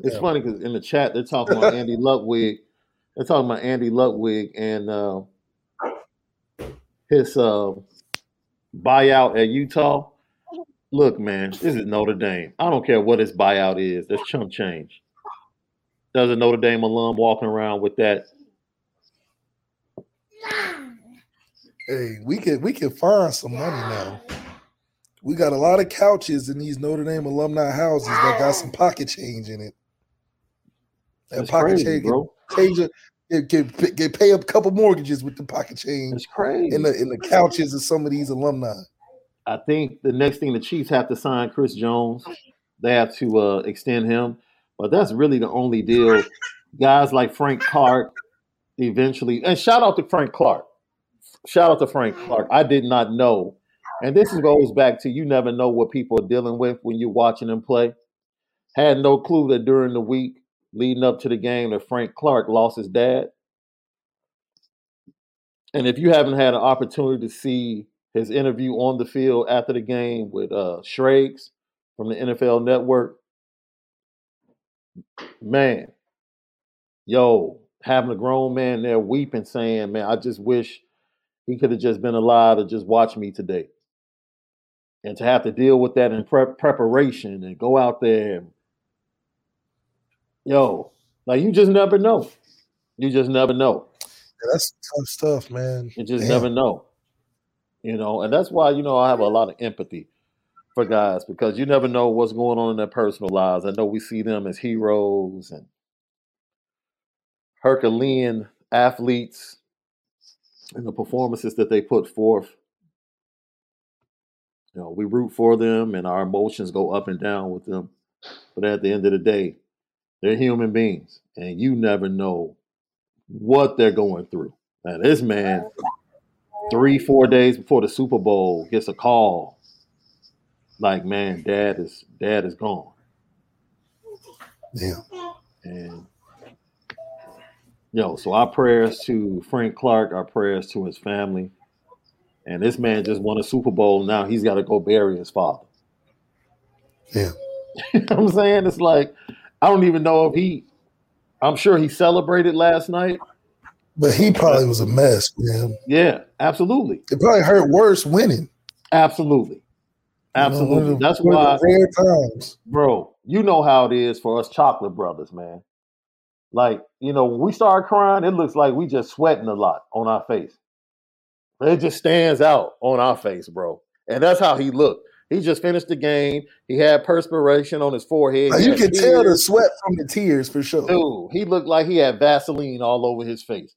it's yeah. funny because in the chat they're talking about Andy Ludwig. They're talking about Andy Ludwig and uh, his uh, buyout at Utah. Look, man, this is Notre Dame. I don't care what his buyout is. That's chump change. There's a Notre Dame alum walking around with that. Hey, we can we can find some money now. We got a lot of couches in these Notre Dame alumni houses that got some pocket change in it. That That's pocket crazy, change, bro. Change it, get, get pay a couple mortgages with the pocket change. It's crazy. In the in the couches of some of these alumni. I think the next thing the Chiefs have to sign Chris Jones. They have to uh, extend him, but that's really the only deal. Guys like Frank Clark, eventually, and shout out to Frank Clark. Shout out to Frank Clark. I did not know and this goes back to you never know what people are dealing with when you're watching them play. Had no clue that during the week leading up to the game that Frank Clark lost his dad. And if you haven't had an opportunity to see his interview on the field after the game with uh Schrags from the NFL network, man, yo, having a grown man there weeping, saying, Man, I just wish he could have just been alive to just watch me today and to have to deal with that in pre- preparation and go out there, yo, like you just never know. You just never know. Yeah, that's tough stuff, man. You just Damn. never know. You know, and that's why you know I have a lot of empathy for guys because you never know what's going on in their personal lives. I know we see them as heroes and Herculean athletes and the performances that they put forth you know, we root for them and our emotions go up and down with them. But at the end of the day, they're human beings and you never know what they're going through. Now, this man, three, four days before the Super Bowl, gets a call like, man, dad is dad is gone. Yeah. And you know, so our prayers to Frank Clark, our prayers to his family. And this man just won a Super Bowl. Now he's got to go bury his father. Yeah. you know what I'm saying? It's like, I don't even know if he, I'm sure he celebrated last night. But he probably was a mess, man. Yeah, absolutely. It probably hurt worse winning. Absolutely. Absolutely. You know, That's why rare times. Bro, you know how it is for us chocolate brothers, man. Like, you know, when we start crying, it looks like we just sweating a lot on our face. It just stands out on our face, bro. And that's how he looked. He just finished the game. He had perspiration on his forehead. you can tell the sweat from the tears for sure. Dude, he looked like he had Vaseline all over his face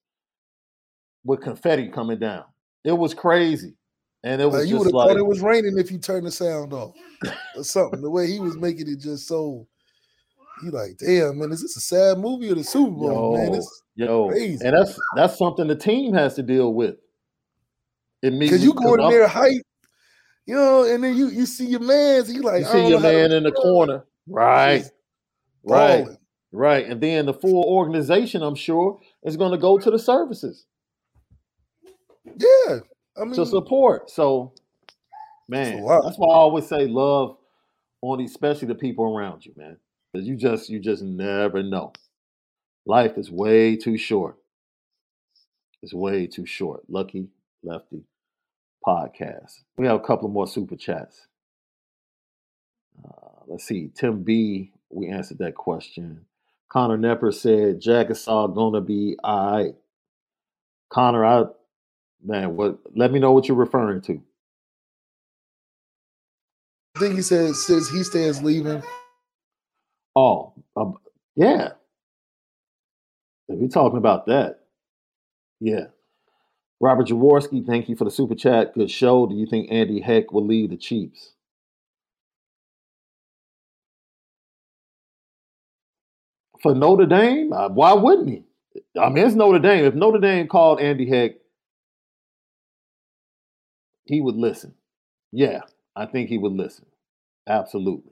with confetti coming down. It was crazy. And it was you would have like, thought it was raining if you turned the sound off or something. the way he was making it just so you like, damn, man, is this a sad movie or the Super Bowl, yo, man? It's yo, crazy. And that's that's something the team has to deal with. It because you go in there height, you know, and then you you see your man, so you like, you see your man in the corner, right, right, right, and then the full organization, I'm sure, is going to go to the services. Yeah, I mean, to support. So, man, that's why I always say love on especially the people around you, man. Because you just you just never know. Life is way too short. It's way too short. Lucky Lefty podcast. We have a couple more super chats. Uh, let's see. Tim B, we answered that question. Connor Nepper said Jagasaw gonna be all right. Connor, I man, what let me know what you're referring to. I think he says says he stands leaving. Oh, um, yeah. If you're talking about that, yeah. Robert Jaworski, thank you for the super chat. Good show. Do you think Andy Heck will leave the Chiefs? For Notre Dame? Uh, why wouldn't he? I mean, it's Notre Dame. If Notre Dame called Andy Heck, he would listen. Yeah, I think he would listen. Absolutely.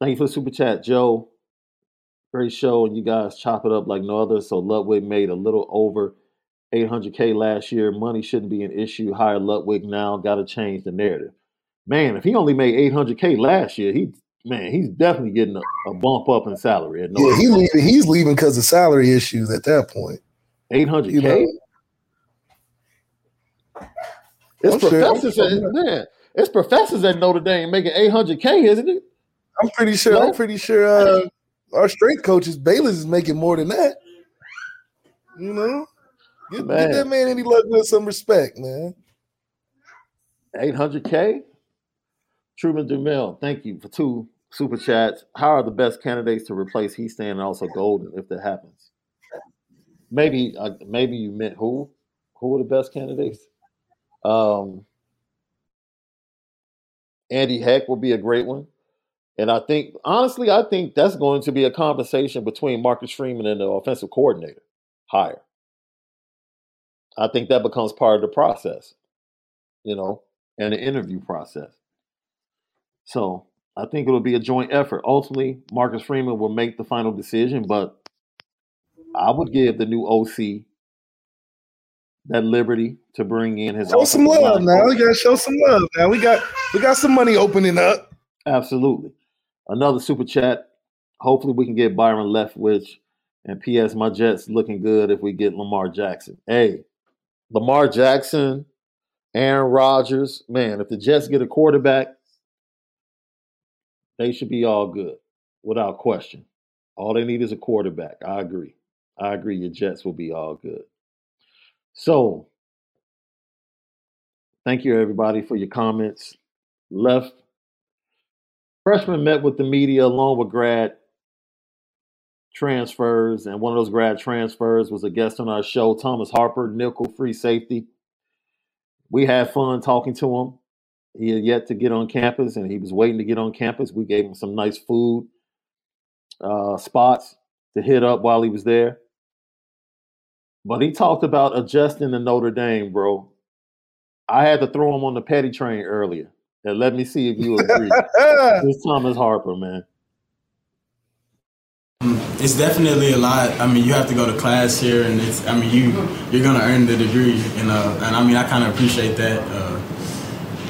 Thank you for the super chat, Joe. Great show, and you guys chop it up like no other. So Ludwig made a little over 800k last year. Money shouldn't be an issue. Hire Ludwig now. Got to change the narrative. Man, if he only made 800k last year, he man, he's definitely getting a, a bump up in salary. At no Yeah, he leaving. He's leaving because of salary issues at that point. 800k. You know, It's I'm I'm professors sure- at man. It's professors at Notre Dame making 800k, isn't it? I'm pretty sure. No. I'm pretty sure uh, our strength coaches Balis is making more than that. You know, get that man any luck with some respect, man. 800K? Truman Dumel, thank you for two super chats. How are the best candidates to replace Hiestand and also Golden if that happens? Maybe uh, maybe you meant who? Who are the best candidates? Um, Andy Heck will be a great one. And I think, honestly, I think that's going to be a conversation between Marcus Freeman and the offensive coordinator hire. I think that becomes part of the process, you know, and the interview process. So I think it'll be a joint effort. Ultimately, Marcus Freeman will make the final decision, but I would give the new OC that liberty to bring in his Show some love now. coach. We gotta show some love now. We got we got some money opening up. Absolutely. Another super chat. Hopefully, we can get Byron Leftwich. And P.S. My Jets looking good if we get Lamar Jackson. Hey, Lamar Jackson, Aaron Rodgers. Man, if the Jets get a quarterback, they should be all good without question. All they need is a quarterback. I agree. I agree. Your Jets will be all good. So, thank you everybody for your comments. Left Freshman met with the media along with grad transfers, and one of those grad transfers was a guest on our show, Thomas Harper, nickel free safety. We had fun talking to him. He had yet to get on campus, and he was waiting to get on campus. We gave him some nice food uh, spots to hit up while he was there. But he talked about adjusting to Notre Dame, bro. I had to throw him on the petty train earlier. And let me see if you agree. it's Thomas Harper, man. It's definitely a lot. I mean, you have to go to class here, and it's. I mean, you you're gonna earn the degree, and uh, and I mean, I kind of appreciate that. Uh,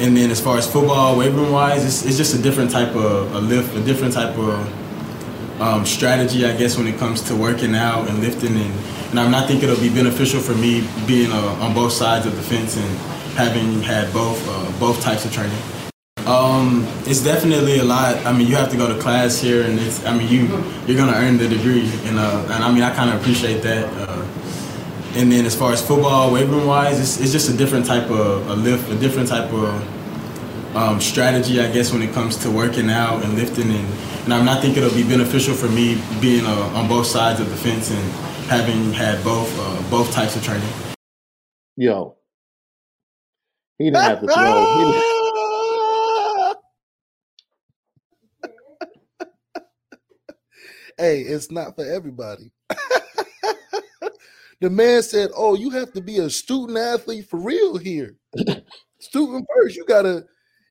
and then as far as football, weight room wise, it's, it's just a different type of a lift, a different type of um, strategy, I guess, when it comes to working out and lifting. And, and I, mean, I think it'll be beneficial for me being uh, on both sides of the fence and having had both uh, both types of training. Um, it's definitely a lot. I mean, you have to go to class here, and it's. I mean, you you're gonna earn the degree, and uh, and I mean, I kind of appreciate that. Uh, and then as far as football, weight room wise, it's, it's just a different type of a lift, a different type of um, strategy, I guess, when it comes to working out and lifting. And, and I, mean, I think it'll be beneficial for me being uh, on both sides of the fence and having had both uh, both types of training. Yo, he didn't have to throw. He didn't- hey, it's not for everybody. the man said, "Oh, you have to be a student athlete for real here. student first. You gotta."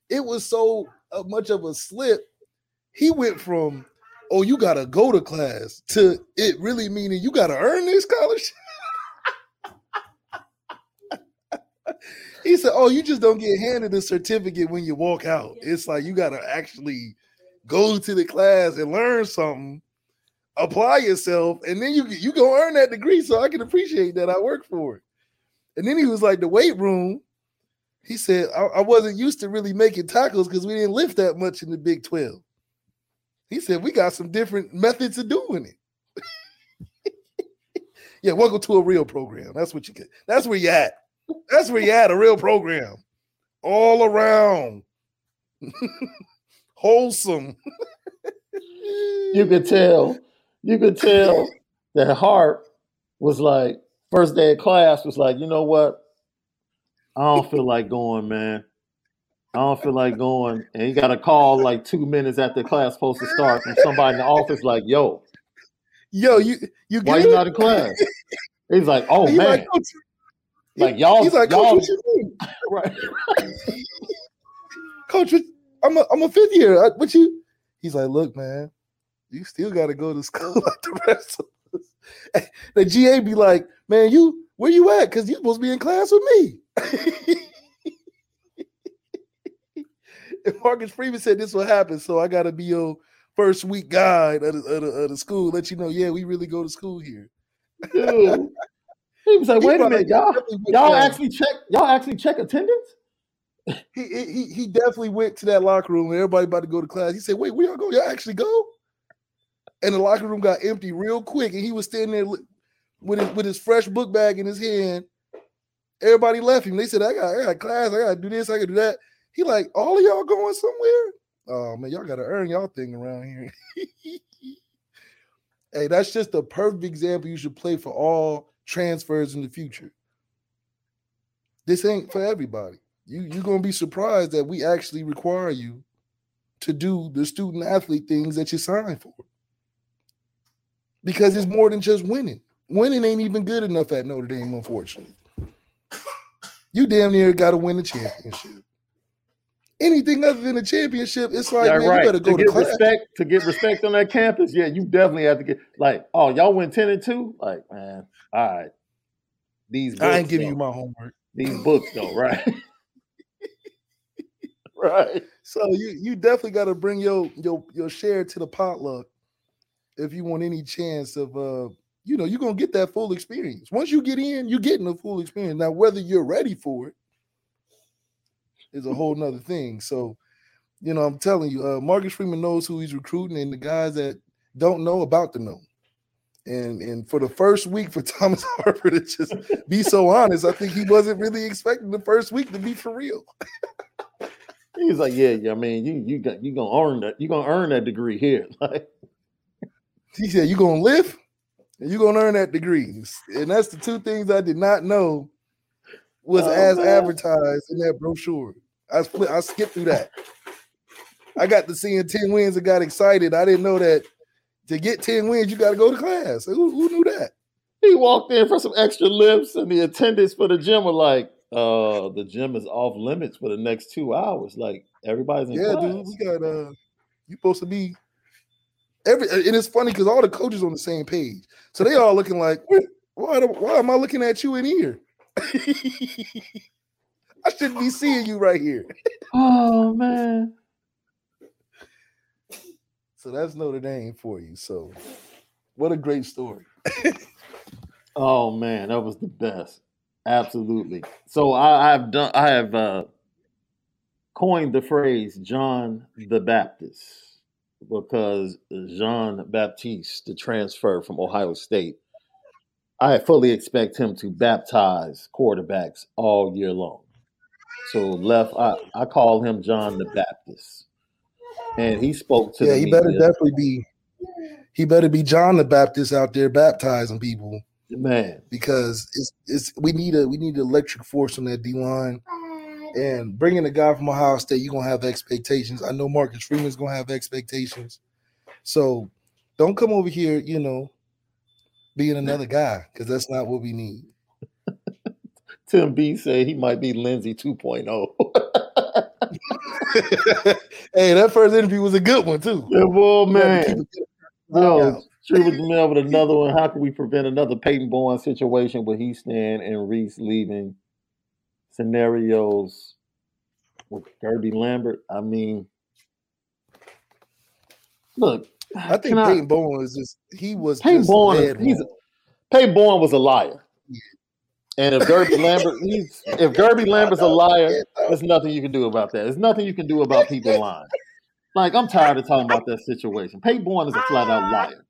It was so uh, much of a slip. He went from, "Oh, you gotta go to class," to it really meaning you gotta earn this scholarship. he said, "Oh, you just don't get handed a certificate when you walk out. It's like you gotta actually." Go to the class and learn something apply yourself, and then you you gonna earn that degree. So I can appreciate that I work for it. And then he was like, the weight room. He said, I, I wasn't used to really making tackles because we didn't lift that much in the Big 12. He said, we got some different methods of doing it. yeah, welcome to a real program. That's what you get. That's where you at. That's where you at, a real program. All around. Wholesome. you could tell, you could tell that Hart was like, first day of class was like, you know what? I don't feel like going, man. I don't feel like going. And he got a call like two minutes after class supposed to start from somebody in the office, like, yo, Yo, you you why you not in class? He's like, oh He man. like, Like, y'all, he's like, Coach, y'all what you mean? right. Coach, I'm a, I'm a fifth year. What you? He's like, look, man, you still got to go to school like the rest of us. The GA be like, man, you where you at? Because you supposed to be in class with me. and Marcus Freeman said this will happen, so I got to be your first week guide of the, of, the, of the school. Let you know, yeah, we really go to school here. Dude. He was like, He wait a minute, y'all, y'all actually check, y'all actually check attendance? he, he he definitely went to that locker room and everybody about to go to class. He said, "Wait, where y'all go? Y'all actually go?" And the locker room got empty real quick, and he was standing there with his with his fresh book bag in his hand. Everybody left him. They said, "I got I got class. I got to do this. I got to do that." He like, "All of y'all going somewhere?" Oh man, y'all got to earn y'all thing around here. hey, that's just a perfect example. You should play for all transfers in the future. This ain't for everybody you you're gonna be surprised that we actually require you to do the student athlete things that you signed for. Because it's more than just winning. Winning ain't even good enough at Notre Dame, unfortunately. You damn near got to win the championship. Anything other than a championship, it's like yeah, man, right. you better go to to, get class. respect, to get respect on that campus, yeah, you definitely have to get like, oh, y'all went ten and two, like, man, all right. These books, I ain't giving though. you my homework. these books though, right? right. So you you definitely got to bring your your your share to the potluck if you want any chance of uh you know you're gonna get that full experience. Once you get in, you're getting a full experience. Now whether you're ready for it is a whole nother thing. So you know I'm telling you, uh Marcus Freeman knows who he's recruiting, and the guys that don't know about to know. And and for the first week for Thomas Harper to just be so honest, I think he wasn't really expecting the first week to be for real. He's like, yeah, yeah. I mean, you you got you gonna earn that. You gonna earn that degree here. Like, He said, You're gonna live, and you're gonna earn that degree." And that's the two things I did not know was Oh, as man. advertised in that brochure. I split. I skipped through that. I got to seeing ten wins and got excited. I didn't know that to get ten wins, you got to go to class. Who, who knew that? he walked in for some extra lifts, and the attendants for the gym were like, "Uh, the gym is off limits for the next two hours. Like everybody's in Yeah, class." dude, we got uh you supposed to be every and it's funny because all the coaches on the same page. So they all looking like, why, do- why am I looking at you in here? I shouldn't be seeing you right here. Oh man. So that's Notre Dame for you. So what a great story. Oh man, that was the best. Absolutely. So I, I've done. I have uh, coined the phrase John the Baptist because Jean Baptiste, the transfer from Ohio State, I fully expect him to baptize quarterbacks all year long. So left, I, I call him John the Baptist, and he spoke to yeah, he better definitely be he better be John the Baptist out there baptizing people Man, because it's it's we need a we need an electric force on that D line. And bringing a guy from Ohio State, you're gonna have expectations. I know Marcus Freeman's gonna have expectations. So don't come over here, you know, being another guy, because that's not what we need. Tim B said he might be Lindsay oh. 2.0. hey, that first interview was a good one too. Yeah, boy, You had to keep man. True with the mail with another one. How can we prevent another Peyton Bowen situation with Hiestand and Reese leaving scenarios with Kirby Lambert? I mean, look, I think can I- Peyton Bowen was just he was Peyton Bowen, he's, wrong. Peyton Bowen was a liar. And if Guerby Lambert, he's, if Guerby Lambert's a liar, there's nothing you can do about that. There's nothing you can do about people lying. Like I'm tired of talking about that situation. Peyton Bowen is a flat out liar.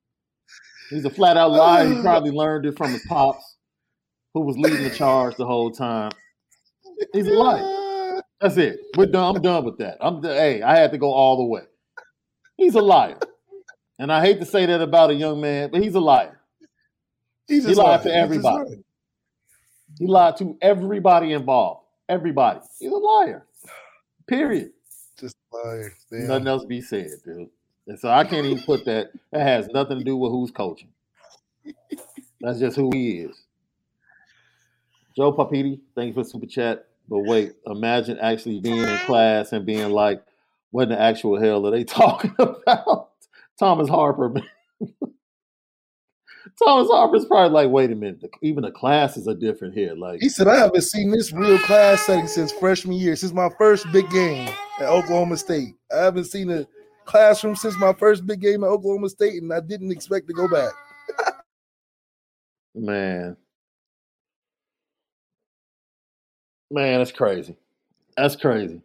He's a flat out liar. He probably learned it from his pops, who was leading the charge the whole time. He's a liar. That's it. We're done. I'm done with that. I'm hey, I had to go all the way. He's a liar. And I hate to say that about a young man, but he's a liar. He's He lied lying. to everybody. He lied to everybody involved. Everybody. He's a liar. Period. Just liar. Damn. Nothing else be said, dude. And so I can't even put that. That has nothing to do with who's coaching. That's just who he is. Joe Papiti, thank you for the super chat. But wait, imagine actually being in class and being like, what in the actual hell are they talking about? Thomas Harper, man. Thomas Harper's probably like, wait a minute, the- even the classes are different here. Like, He said, I haven't seen this real class setting since freshman year, since my first big game at Oklahoma State. I haven't seen a classroom since my first big game at Oklahoma State, and I didn't expect to go back. Man. Man, that's crazy. That's crazy.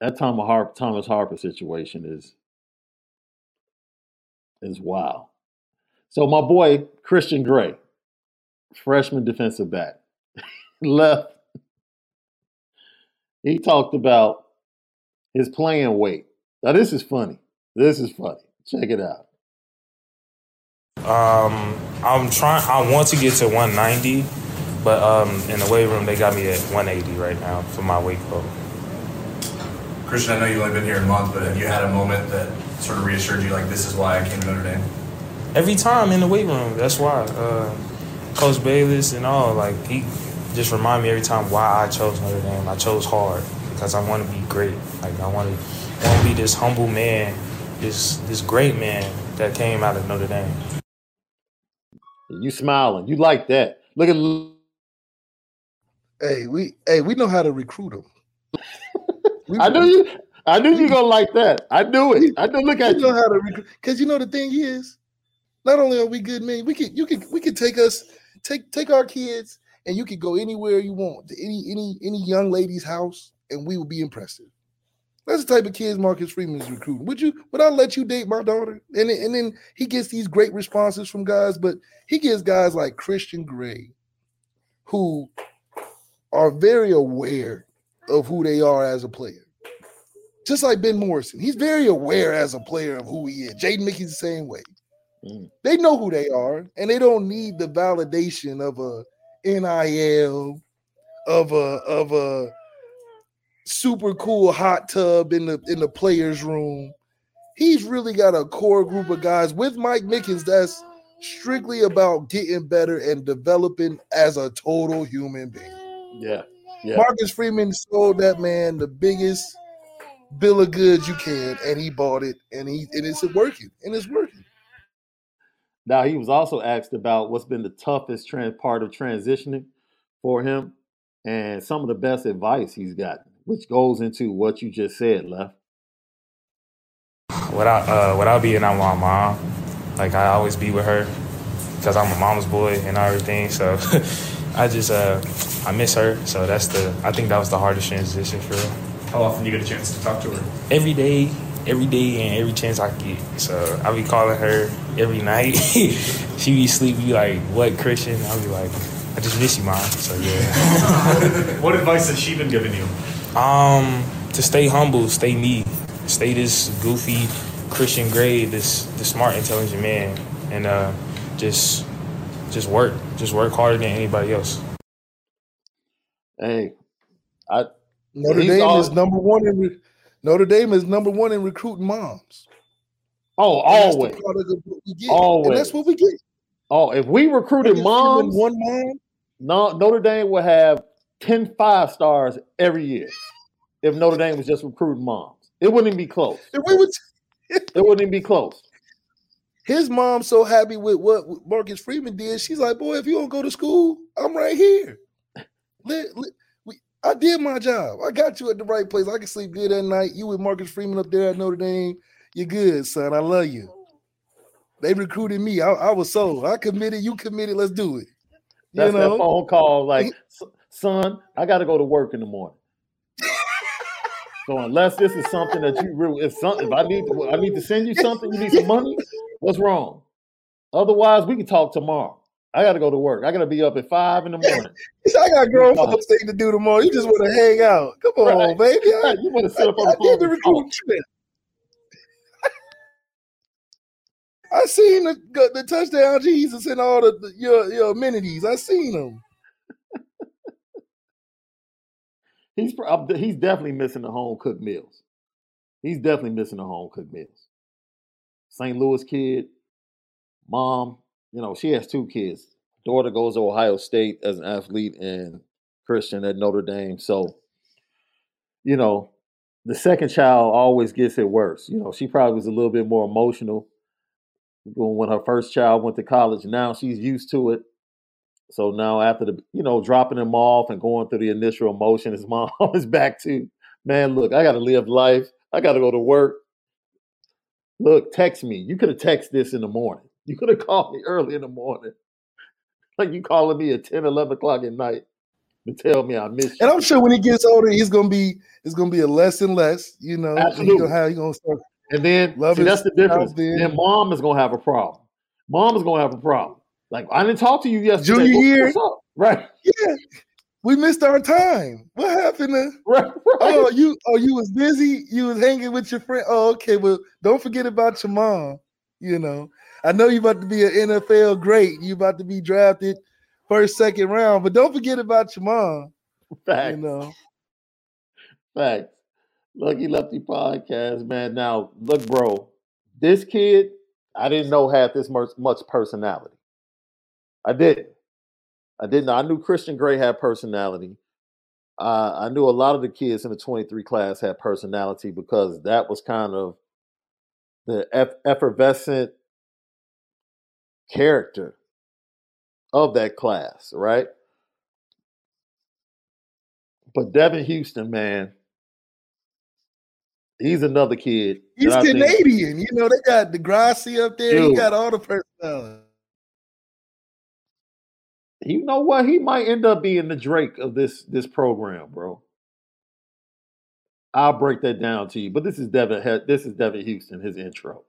That Thomas Harper, Thomas Harper situation is is wild. So my boy Christian Gray, freshman defensive back, left. He talked about his playing weight. Now this is funny. This is funny. Check it out. Um, I'm trying. I want to get to 190, but um, in the weight room they got me at 180 right now for my weight goal. Christian, I know you've only been here a month, but have you had a moment that sort of reassured you, like, this is why I came to Notre Dame? Every time in the weight room, that's why. Uh, Coach Balis and all, like he just remind me every time why I chose Notre Dame. I chose hard because I want to be great. Like I want to want to be this humble man, this this great man that came out of Notre Dame. You smiling. You like that. Look at Hey, we hey, we know how to recruit them. I knew you. I knew you gonna like that. I knew it. I knew. Look at know you. how to recruit because you know the thing is, not only are we good men, we could you could we could take us take take our kids and you could go anywhere you want to any any any young lady's house and we will be impressive. That's the type of kids Marcus Freeman is recruiting. Would you would I let you date my daughter? And then- and then he gets these great responses from guys, but he gets guys like Christian Gray, who are very aware of who they are as a player. just like Ben Morrison. He's very aware as a player of who he is. Jaden Mickey's the same way. Mm. They know who they are, and they don't need the validation of a NIL, of a of a super cool hot tub in the in the players' room. He's really got a core group of guys with Mike Mickens that's strictly about getting better and developing as a total human being. Yeah. Yeah. Marcus Freeman sold that man the biggest bill of goods you can, and he bought it, and he and it's working, and it's working. Now he was also asked about what's been the toughest trans part of transitioning for him, and some of the best advice he's gotten, which goes into what you just said, left. Without uh, without being out with my mom, like I always be with her because I'm a mama's boy and everything. So I just uh, I miss her. So that's the I think that was the hardest transition for her. How often do you get a chance to talk to her? Every day, every day, and every chance I get. So I be calling her every night. she be sleep, be like, "What Christian?" I be like, "I just miss you, mom." So yeah. what advice has she been giving you? Um, to stay humble, stay me, stay this goofy Christian Gray, this this smart, intelligent man, and uh, just just work, just work harder than anybody else. Hey, I Notre Dame all- is number one in re- Notre Dame is number one in recruiting moms. Oh, And that's the always. product of what we get. Always. And that's what we get. Oh, if we recruited Marcus moms, one mom. no, Notre Dame would have 10 five stars every year. If Notre Dame was just recruiting moms, it wouldn't even be close. If we would, It wouldn't even be close. His mom's so happy with what Marcus Freeman did. She's like, "Boy, if you don't go to school, I'm right here. Let- let- we- I did my job. I got you at the right place. I can sleep good at night. You with Marcus Freeman up there at Notre Dame. You're good, son. I love you. They recruited me. I, I was sold. I committed. You committed. Let's do it. You That's that phone call like, mm-hmm. son, I got to go to work in the morning. so unless this is something that you really, if something, if I need, to, I need to send you something, you need some money. What's wrong? Otherwise, we can talk tomorrow. I got to go to work. I got to be up at five in the morning. I got grown folks thing to do tomorrow. You just want to hang out. Come on, Right. baby. I, You want to sit up on I the phone? did the trip. I seen the the touchdown Jesus and all the, the your your amenities. I seen them. He's he's definitely missing the home cooked meals. He's definitely missing the home cooked meals. St. Louis kid, mom, you know, she has two kids. Daughter goes to Ohio State as an athlete and Christian at Notre Dame. So, you know, the second child always gets it worse. You know, she probably was a little bit more emotional when her first child went to college. Now she's used to it. So now after the you know dropping him off and going through the initial emotion, his mom is back to man. Look, I got to live life. I got to go to work. Look, text me. You could have texted this in the morning. You could have called me early in the morning. Like you calling me at 10, 11 o'clock at night to tell me I miss you. And I'm sure when he gets older, he's gonna be it's gonna be a less and less. You know, Absolutely. gonna have he's gonna start. And then see, that's the difference. there. Then mom is gonna have a problem. Mom is gonna have a problem. Like I didn't talk to you yesterday. Junior year. Right. Yeah, we missed our time. What happened? To, Right. right. oh, you oh you was busy. You was hanging with your friend. Oh, okay. Well, don't forget about your mom. You know, I know you about to be an NFL great. You about to be drafted first, second round, but don't forget about your mom. Facts. You know, Facts. Lucky Lefty podcast, man. Now, look, bro, this kid, I didn't know had this much, much personality. I didn't. I didn't. I knew Christian Gray had personality. Uh, I knew a lot of the kids in the 23 class had personality because that was kind of the eff- effervescent character of that class, right? But Devan Houstan, man, he's another kid. he's I think- Canadian. You know, they got Degrassi up there. He got all the personality. You know what? He might end up being the Drake of this this program, bro. I'll break that down to you. But this is Devin. This is Devan Houstan. His intro.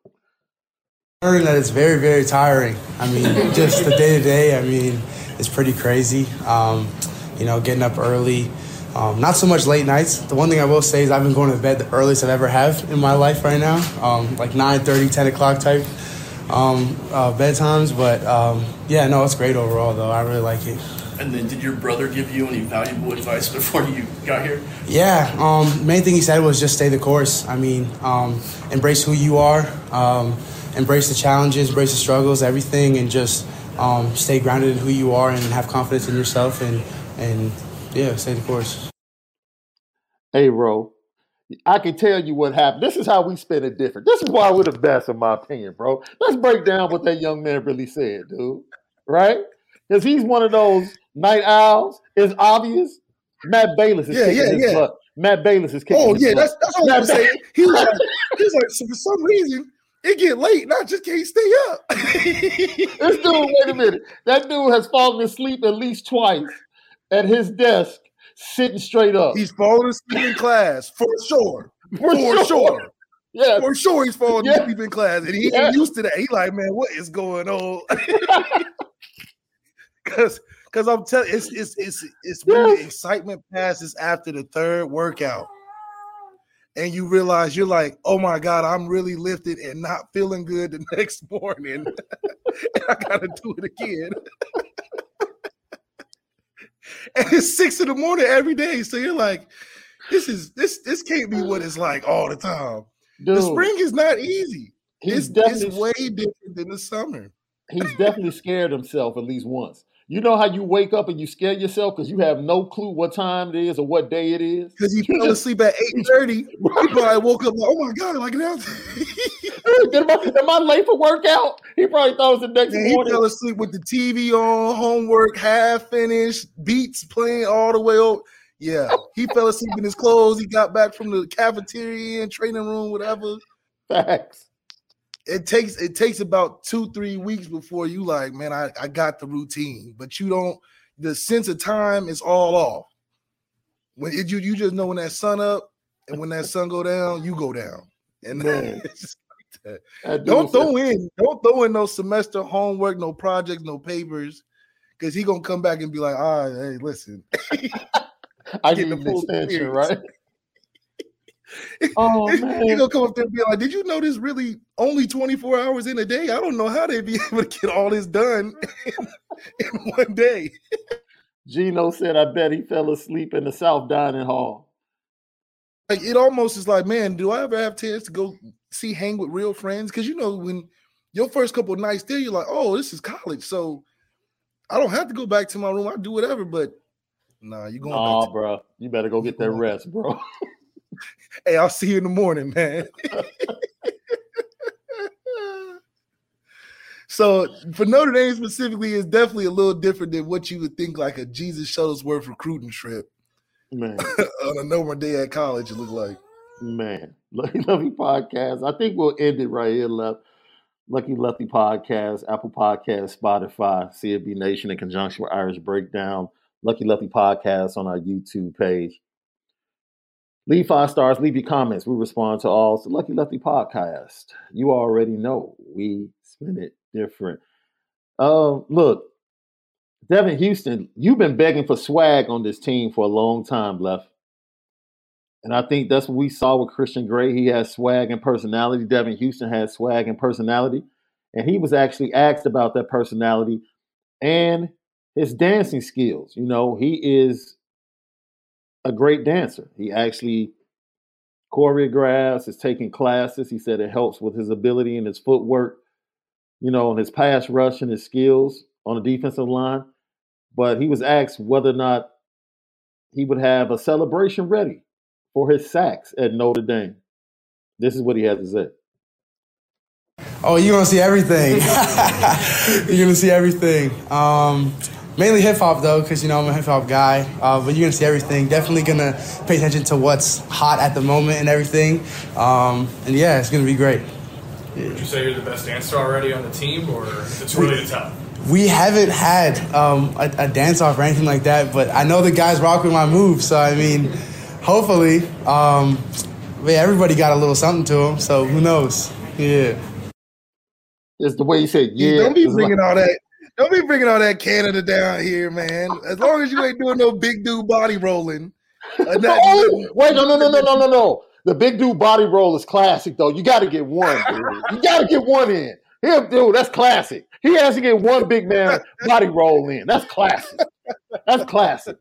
Learning that it's very, very tiring. I mean, just the day to day. I mean, it's pretty crazy. Um, you know, getting up early, Um, not so much late nights. The one thing I will say is I've been going to bed the earliest I've ever have in my life right now, um, like 9, 30, 10 o'clock type um, uh, bedtimes. But um, yeah, no, it's great overall though. I really like it. And then, did your brother give you any valuable advice before you got here? Yeah, um, main thing he said was just stay the course. I mean, um, embrace who you are, um, embrace the challenges, embrace the struggles, everything, and just um, stay grounded in who you are and have confidence in yourself and and yeah, stay the course. Hey, bro, I can tell you what happened. This is how we spin it different. This is why we're the best, in my opinion, bro. Let's break down what that young man really said, dude. Right? Because he's one of those night owls. It's obvious. Matt Balis is Yeah, kicking yeah, his yeah. butt. Matt Balis is kicking Oh his yeah, butt. that's that's what I'm saying. He was like, he was like, so for some reason it get late, and I just can't stay up. this dude, wait a minute. That dude has fallen asleep at least twice at his desk, sitting straight up. He's falling asleep in class for sure. For For, sure. sure. Yeah. For sure he's falling Yeah. asleep in class. And he Yeah. ain't used to that. He like, man, what is going on? Cause cause I'm telling it's it's it's it's when the excitement passes after the third workout. And you realize you're like, oh my God, I'm really lifted and not feeling good the next morning. and I gotta do it again. and it's six in the morning every day. So you're like, this is this this can't be what it's like all the time. The spring is not easy. He's It's, it's definitely- way different than the summer. He's definitely scared himself at least once. You know how you wake up and you scare yourself because you have no clue what time it is or what day it is? Because he fell asleep at 8:30. He probably woke up like, oh my god, like now. am, I, am I late for workout? He probably thought it was the next And he morning. fell asleep with the TV on, homework half finished, beats playing all the way up. Yeah, he fell asleep in his clothes. He got back from the cafeteria and training room, whatever. Facts. It takes it takes about two three weeks before you like, man, I, I got the routine, but you don't. The sense of time is all off. When it, you you just know when that sun up and when that sun go down, you go down, and Man. it's just like that. Don't throw in, don't throw in no semester homework, no projects, no papers, because he gonna come back and be like, all right, hey, listen, I Get the full extension, right? Oh he man. gonna come up there and be like, did you know this really only 24 hours in a day? I don't know how they'd be able to get all this done in, in one day. Gino said, I bet he fell asleep in the South Dining Hall. Like it almost is like, man, do I ever have chance to go see hang with real friends? Because you know, when your first couple of nights there, you're like, oh, this is college, so I don't have to go back to my room. I do whatever, but nah, you going Oh, back to bro. You better go get that rest, bro. Hey, I'll see you in the morning, man. so for Notre Dame specifically, it's definitely a little different than what you would think like a Jesus Shuttlesworth recruiting trip Man. on a normal day at college. It looked like. Man, Lucky Lefty Podcast. I think we'll end it right here, left. Lucky Lefty Podcast, Apple Podcast, Spotify, CFB Nation in conjunction with Irish Breakdown, Lucky Lefty Podcast on our YouTube page. Leave five stars, leave your comments. We respond to all. So Lucky Lefty Podcast. You already know we spin it different. Uh, look, Devan Houstan, you've been begging for swag on this team for a long time, left. And I think that's what we saw with Christian Gray. He has swag and personality. Devan Houstan has swag and personality. And he was actually asked about that personality and his dancing skills. You know, he is a great dancer. He actually choreographs, is taking classes. He said it helps with his ability and his footwork, you know, and his pass rush and his skills on the defensive line. But he was asked whether or not he would have a celebration ready for his sacks at Notre Dame. This is what he has to say. Oh, you're gonna see everything. you're gonna see everything. Um, mainly hip hop though, because you know I'm a hip hop guy. Uh, but you're gonna see everything. Definitely gonna pay attention to what's hot at the moment and everything. Um, and yeah, it's gonna be great. Would you say you're the best dancer already on the team, or it's really to tell? We haven't had um, a, a dance off or anything like that, but I know the guys rock with my moves. So I mean, hopefully, um, yeah, everybody got a little something to them. So who knows? Yeah. It's the way you said, yeah. don't be bringing like- all that. Don't be bringing all that Canada down here, man. As long as you ain't doing no big dude body rolling Uh, that- Oh, wait, no, no, no, no, no, no, no. The big dude body roll is classic, though. You got to get one, dude. You got to get one in. Him, dude, that's classic. He has to get one big man body roll in. That's classic. That's classic.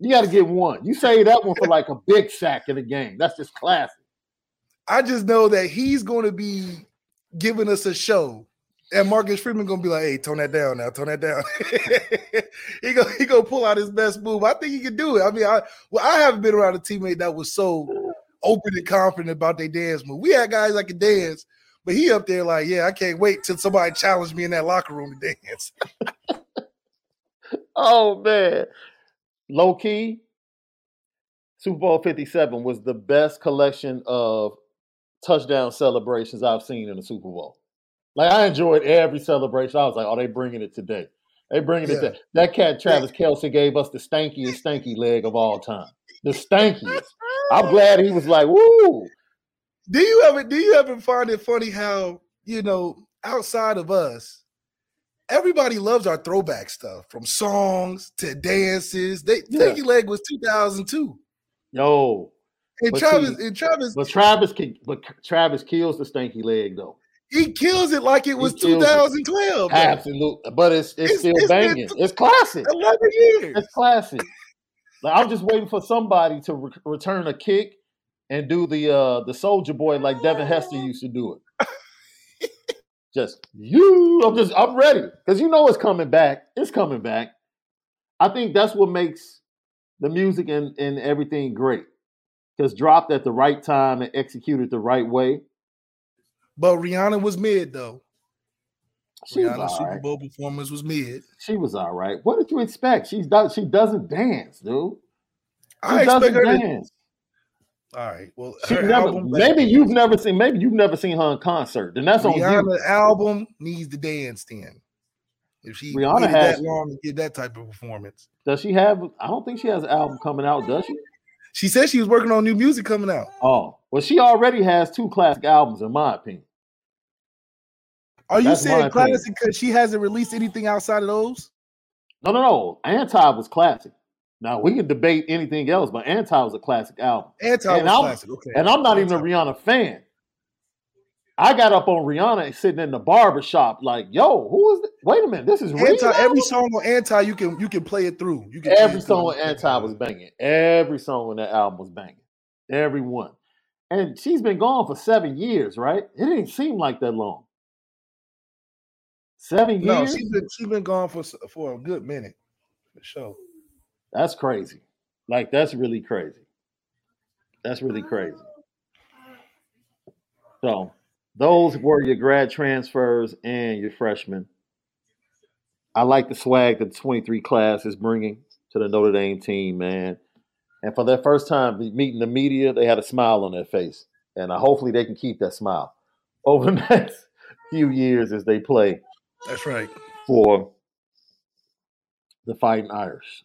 You got to get one. You say that one for like a big sack in the game. That's just classic. I just know that he's going to be giving us a show, and Marcus Freeman going to be like, "Hey, tone that down now, tone that down." he go he gonna pull out his best move. I think he can do it. I mean, I well, I haven't been around a teammate that was so open and confident about their dance move. We had guys that could dance, but he up there like, "Yeah, I can't wait till somebody challenge me in that locker room to dance." Oh man, low key. Super Bowl 57 was the best collection of touchdown celebrations I've seen in the Super Bowl. Like I enjoyed every celebration. I was like, "Oh, they bringing it today. They bringing it." Yeah. To-. That cat Travis Kelce gave us the stankiest stanky leg of all time. The stankiest. I'm glad he was like, "Woo!" Do you ever do you ever find it funny how you know outside of us, everybody loves our throwback stuff from songs to dances. They Yeah. Stanky Leg was 2002. Yo, And But Travis see- and Travis but Travis can, but Travis kills the stanky leg though. he kills it like it was kills it. 2012. though. Absolutely, but it's it's, It's- still it's banging. It's classic. 11 years. It's classic. Like I'm just waiting for somebody to re- return a kick and do the uh the soldier boy like Devin Hester used to do it. Just you, I'm just I'm ready because you know it's coming back. It's coming back. I think that's what makes the music and, and everything great. Because dropped at the right time and executed the right way. But Rihanna was mid though. She Rihanna's Super right. Bowl performance was mid. She was all right. What did you expect? She's does she doesn't dance, dude. She I expect doesn't her to. All right. Well, never, maybe you've never seen maybe you've never seen her in concert. and that's on you. Rihanna album needs to dance then. If she Rihanna has- that long to get that type of performance. Does she have I don't think she has an album coming out, does she? She said she was working on new music coming out. Oh, well, she already has two classic albums, in my opinion. Are you That's saying classic because she hasn't released anything outside of those? No, no, no. Anti was classic. Now we can debate anything else, but Anti was a classic album. Anti And was I'm- classic. Okay. And I'm not even a Rihanna fan. I got up on Rihanna and sitting in the barber shop, like, yo, who is this? Wait a minute, this is Anti Rihanna? every song on Anti you can you can play it through. You can Every song on Anti was banging. Every song on that album was banging. Every one. And she's been gone for seven years, right? It didn't seem like that long. Seven years. No, she's been she's been gone for for a good minute. For sure. That's crazy. Like, that's really crazy. That's really crazy. So, those were your grad transfers and your freshmen. I like the swag that the 23 class is bringing to the Notre Dame team, man. And for their first time meeting the media, they had a smile on their face. And uh, hopefully they can keep that smile over the next few years as they play That's right. for the Fighting Irish.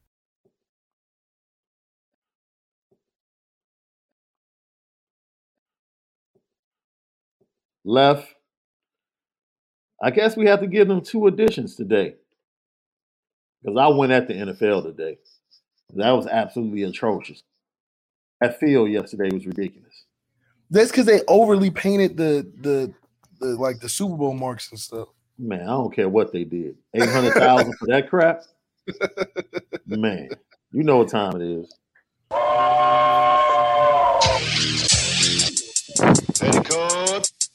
left. I guess we have to give them two additions today. Because I went at the NFL today. That was absolutely atrocious. That field yesterday was ridiculous. That's because they overly painted the the the like the Super Bowl marks and stuff. Man, I don't care what they did. Eight hundred thousand for that crap. Man, you know what time it is. Petticoat.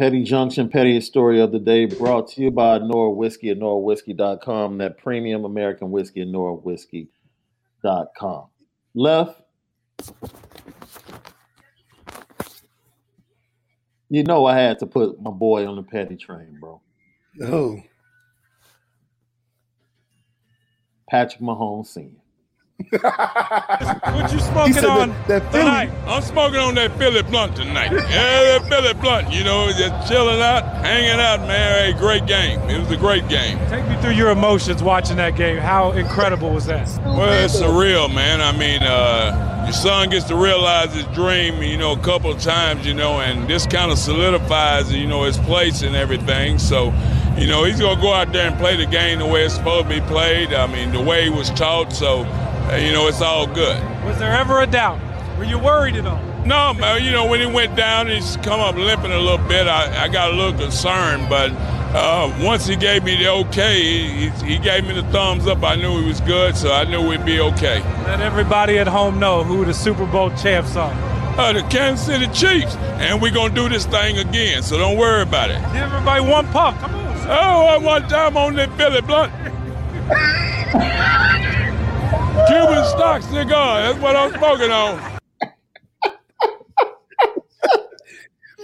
Petty Junction, Pettiest Story of the Day, brought to you by Nora Whiskey at NoraWhiskey.com, that premium American whiskey at NoraWhiskey.com. Left, you know I had to put my boy on the petty train, bro. Oh, Patrick Mahomes Sr. What you smoking on that- that tonight? I'm smoking on that Philly blunt tonight. yeah, that Philly blunt. You know, just chilling out, hanging out, man. Hey, great game. It was a great game. Take me through your emotions watching that game. How incredible was that? Well, it's surreal, man. I mean, uh, your son gets to realize his dream, you know, a couple of times, you know, and this kind of solidifies, you know, his place and everything. So, you know, he's going to go out there and play the game the way it's supposed to be played. I mean, the way he was taught. So, uh, you know, it's all good. Was there ever a doubt? Were you worried at all? No, man. You know, when he went down, he's come up limping a little bit. I, I got a little concerned, but uh, once he gave me the okay, he, he gave me the thumbs up. I knew he was good, so I knew we'd be okay. Let everybody at home know who the Super Bowl champs are. Uh, the Kansas City Chiefs, and we're gonna do this thing again. So don't worry about it. Give everybody one puff. Come on. Oh, I one time on that Billy Blunt. Cuban stock cigar. That's what I'm smoking on.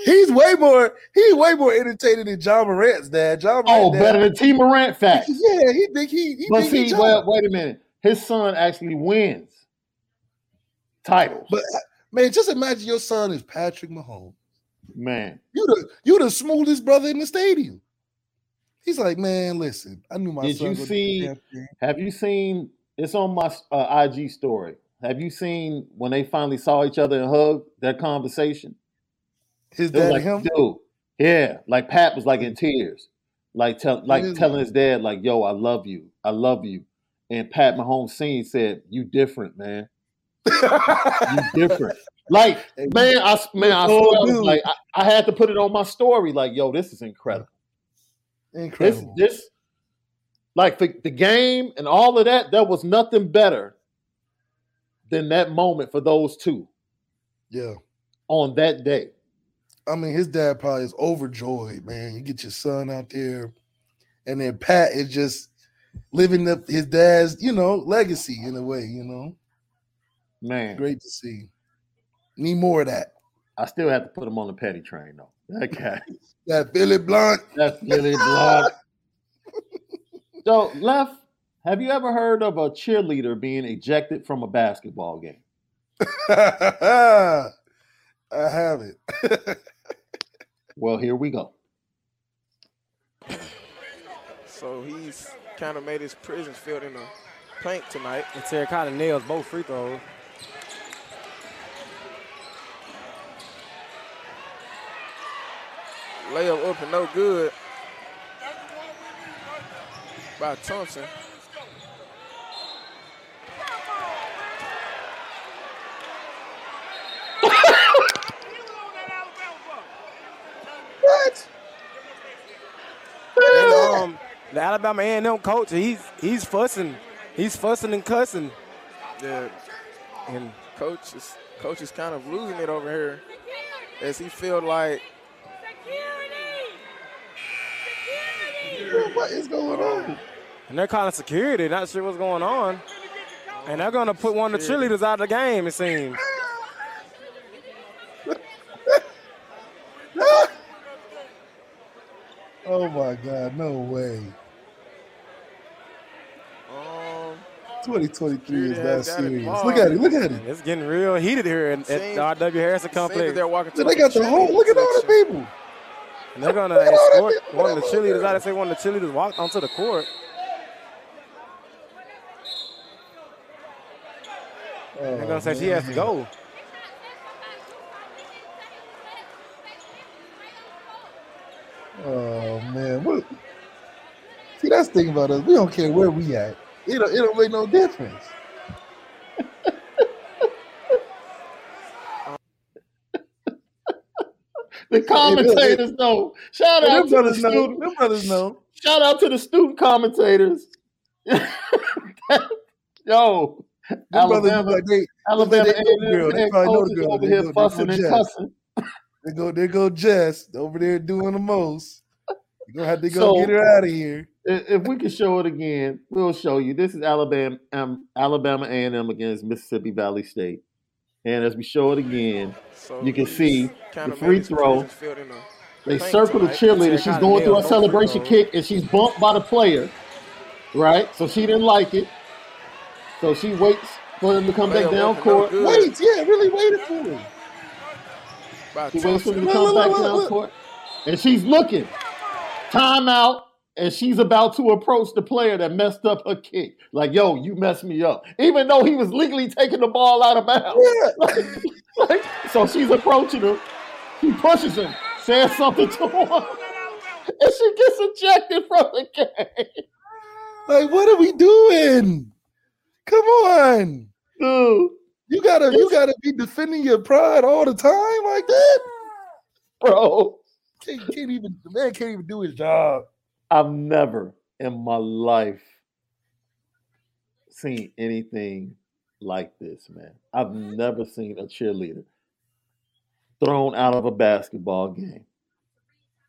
he's way more. He's way more entertaining than Ja Morant's dad. Ja Morant Oh, dad- better than T. Morant facts. Yeah, he think he. he But think see, John. well, wait a minute. His son actually wins titles. But uh, man, just imagine your son is Patrick Mahomes. Man, You the you the smoothest brother in the stadium. He's like, man, listen, I knew my did son. you see? the damn thing." Have you seen? It's on my uh, IG story. Have you seen when they finally saw each other and hugged that conversation? Was dad like, him. dude, yeah, like Pat was like in tears, like tell, like is- telling his dad, like, "Yo, I love you, I love you." And Pat Mahomes Senior said, "You different, man. You different." Like, man, I man, I, swear, like, I, I had to put it on my story, like, "Yo, this is incredible." Incredible. This, this, like the, the game and all of that, there was nothing better than that moment for those two yeah. on that day. I mean, his dad probably is overjoyed, man. You get your son out there, and then Pat is just living up his dad's, you know, legacy in a way, you know. Man, Great to see. Need more of that. I still have to put him on the petty train though. That guy, That Billy Blunt. that Billy Blunt. so, Left, have you ever heard of a cheerleader being ejected from a basketball game? I have it. Well, here we go. So he's kind of made his prison field in a plank tonight. And Terracotta nails both free throws. Layup up and no good. By Thompson. What? And, um, the Alabama A&M coach, he's he's fussing, he's fussing and cussing. Yeah. And coach is coach is kind of losing it over here as he feel like what is going on? And they're calling security, not sure what's going on. And they're gonna put one of the cheerleaders out of the game, it seems. Oh my God, no way. um 2023 is Yeah, not down at serious. Look at it. Look at it. It's getting real heated here at, at the R.W. Harrison Complex. they're walking They got the whole. Look at all the people. And they're gonna Look at all that escort one of the cheerleaders. They say one of the cheerleaders walked onto the court. They're gonna say she has to go. Oh man, what? See, that's the thing about us. We don't care where we at. It don't, it don't make no difference. The commentators know. Shout out them to the know. student. Them brothers know. Shout out to the student commentators. Yo, Them Alabama, like they, Alabama they know the A&M girl. They probably know the over here go- they fussing go and Jess. cussing. They go, there go Jess over there doing the most. You gonna have to go So- get her out of here. If we can show it again, we'll show you. This is Alabama, um, Alabama A&M against Mississippi Valley State, and as we show it again, you can see the free throw. position field in a They paint circle the cheerleader. She's going through a celebration throws. kick, and she's bumped by the player, right? So she didn't like it. So she waits for them to come back down wasn't no court. good. Wait, yeah, really waited for him. She waits for them to come back down court, and she's looking. Timeout, and she's about to approach the player that messed up her kick. Like, yo, you messed me up, even though he was legally taking the ball out of bounds. Yeah. Like, so she's approaching him. He pushes him, says something to him, and she gets ejected from the game. Like, what are we doing? Come on, dude. You gotta, you gotta be defending your pride all the time like that, bro. Can't, can't even the man can't even do his job. I've never in my life seen anything like this, man. I've mm-hmm. never seen a cheerleader thrown out of a basketball game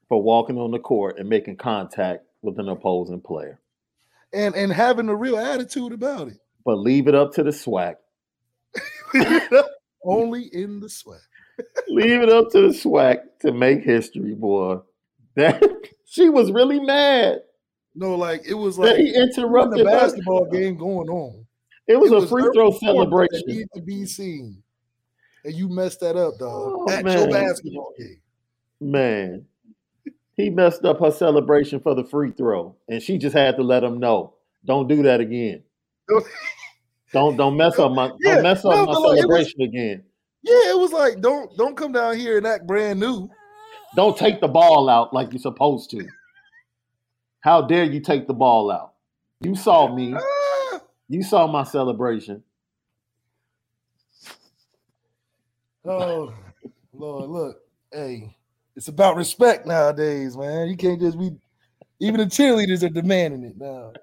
for walking on the court and making contact with an opposing player. And and having a real attitude about it. But leave it up to the swag. Only in the swag. leave it up to the swag to make history, boy. That she was really mad. No, like it was That like he interrupted the her. basketball game going on. It was a free throw celebration. needed to be seen, and you messed that up, dog. Oh, your basketball game. Man, he messed up her celebration for the free throw, and she just had to let him know, "Don't do that again. Don't don't mess up my Yeah, don't mess up no, my it was- celebration again. Yeah, it was like don't don't come down here and act brand new. Don't take the ball out like you're supposed to. How dare you take the ball out? You saw me. You saw my celebration. Oh Lord, look, hey, it's about respect nowadays, man. You can't just be. Even the cheerleaders are demanding it now.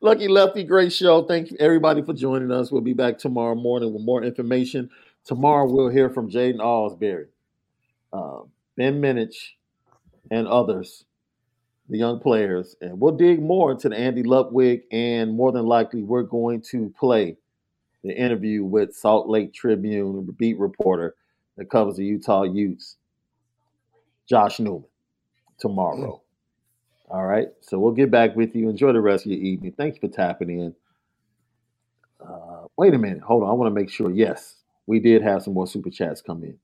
Lucky Lefty, great show. Thank you everybody for joining us. We'll be back tomorrow morning with more information. Tomorrow we'll hear from Jaden Osbury, uh, Ben Minich, and others, the young players, and we'll dig more into the Andy Ludwig. And more than likely, we're going to play the interview with Salt Lake Tribune beat reporter that covers the Utah Utes, Josh Newman, tomorrow. All right. So we'll get back with you. Enjoy the rest of your evening. Thank you for tapping in. Uh, wait a minute. Hold on. I want to make sure. Yes, we did have some more super chats come in.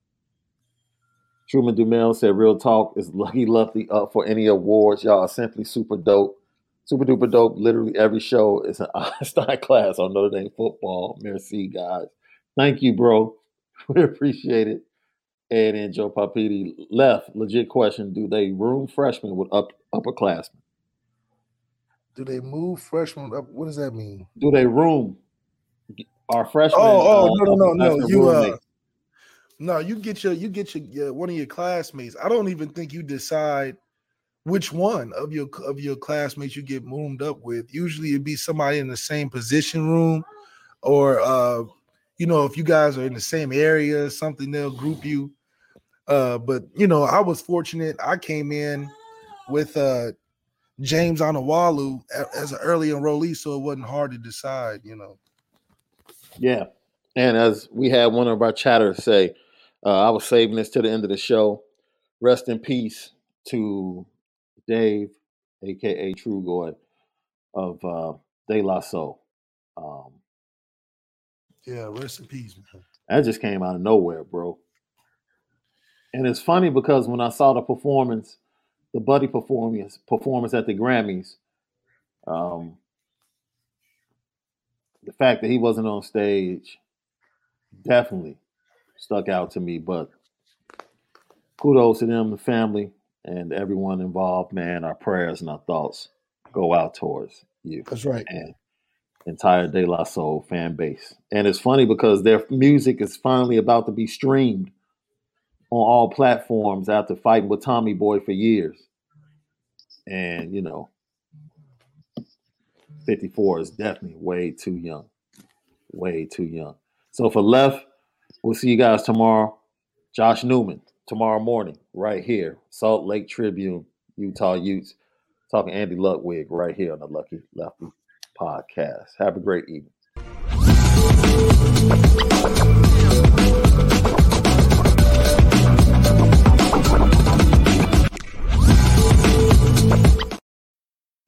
Truman Dumel said, Real talk is Lucky Lucky up for any awards. Y'all are simply super dope. Super duper dope. Literally every show is an Einstein class on Notre Dame football. Merci, guys. Thank you, bro. We appreciate it. And then Joe Papiti left. Legit question: Do they room freshmen with up upperclassmen? Do they move freshmen up? What does that mean? Do they room our freshmen? Oh, oh, uh, no, no, no, no. You uh? No, you get your you get your, your one of your classmates. I don't even think you decide which one of your of your classmates you get moved up with. Usually it'd be somebody in the same position room, or uh, you know, if you guys are in the same area, something they'll group you. Uh, but you know, I was fortunate. I came in with uh James Anawalu a- as an early enrollee, so it wasn't hard to decide. You know. Yeah. And as we had one of our chatters say, uh, I was saving this to the end of the show. Rest in peace to Dave, aka Trugoy of uh, De La Soul. Um, Yeah, rest in peace, man. that just came out of nowhere, bro. And it's funny because when I saw the performance, the Buddy performance performance at the Grammys, um, the fact that he wasn't on stage definitely stuck out to me. But kudos to them, the family, and everyone involved. Man, our prayers and our thoughts go out towards you. That's right. And entire De La Soul fan base. And it's funny because their music is finally about to be streamed on all platforms after fighting with Tommy Boy for years. And, you know, 54 is definitely way too young. Way too young. So for left, we'll see you guys tomorrow. Josh Newman, tomorrow morning, right here. Salt Lake Tribune, Utah Utes. Talking Andy Ludwig right here on the Lucky Lefty podcast. Have a great evening.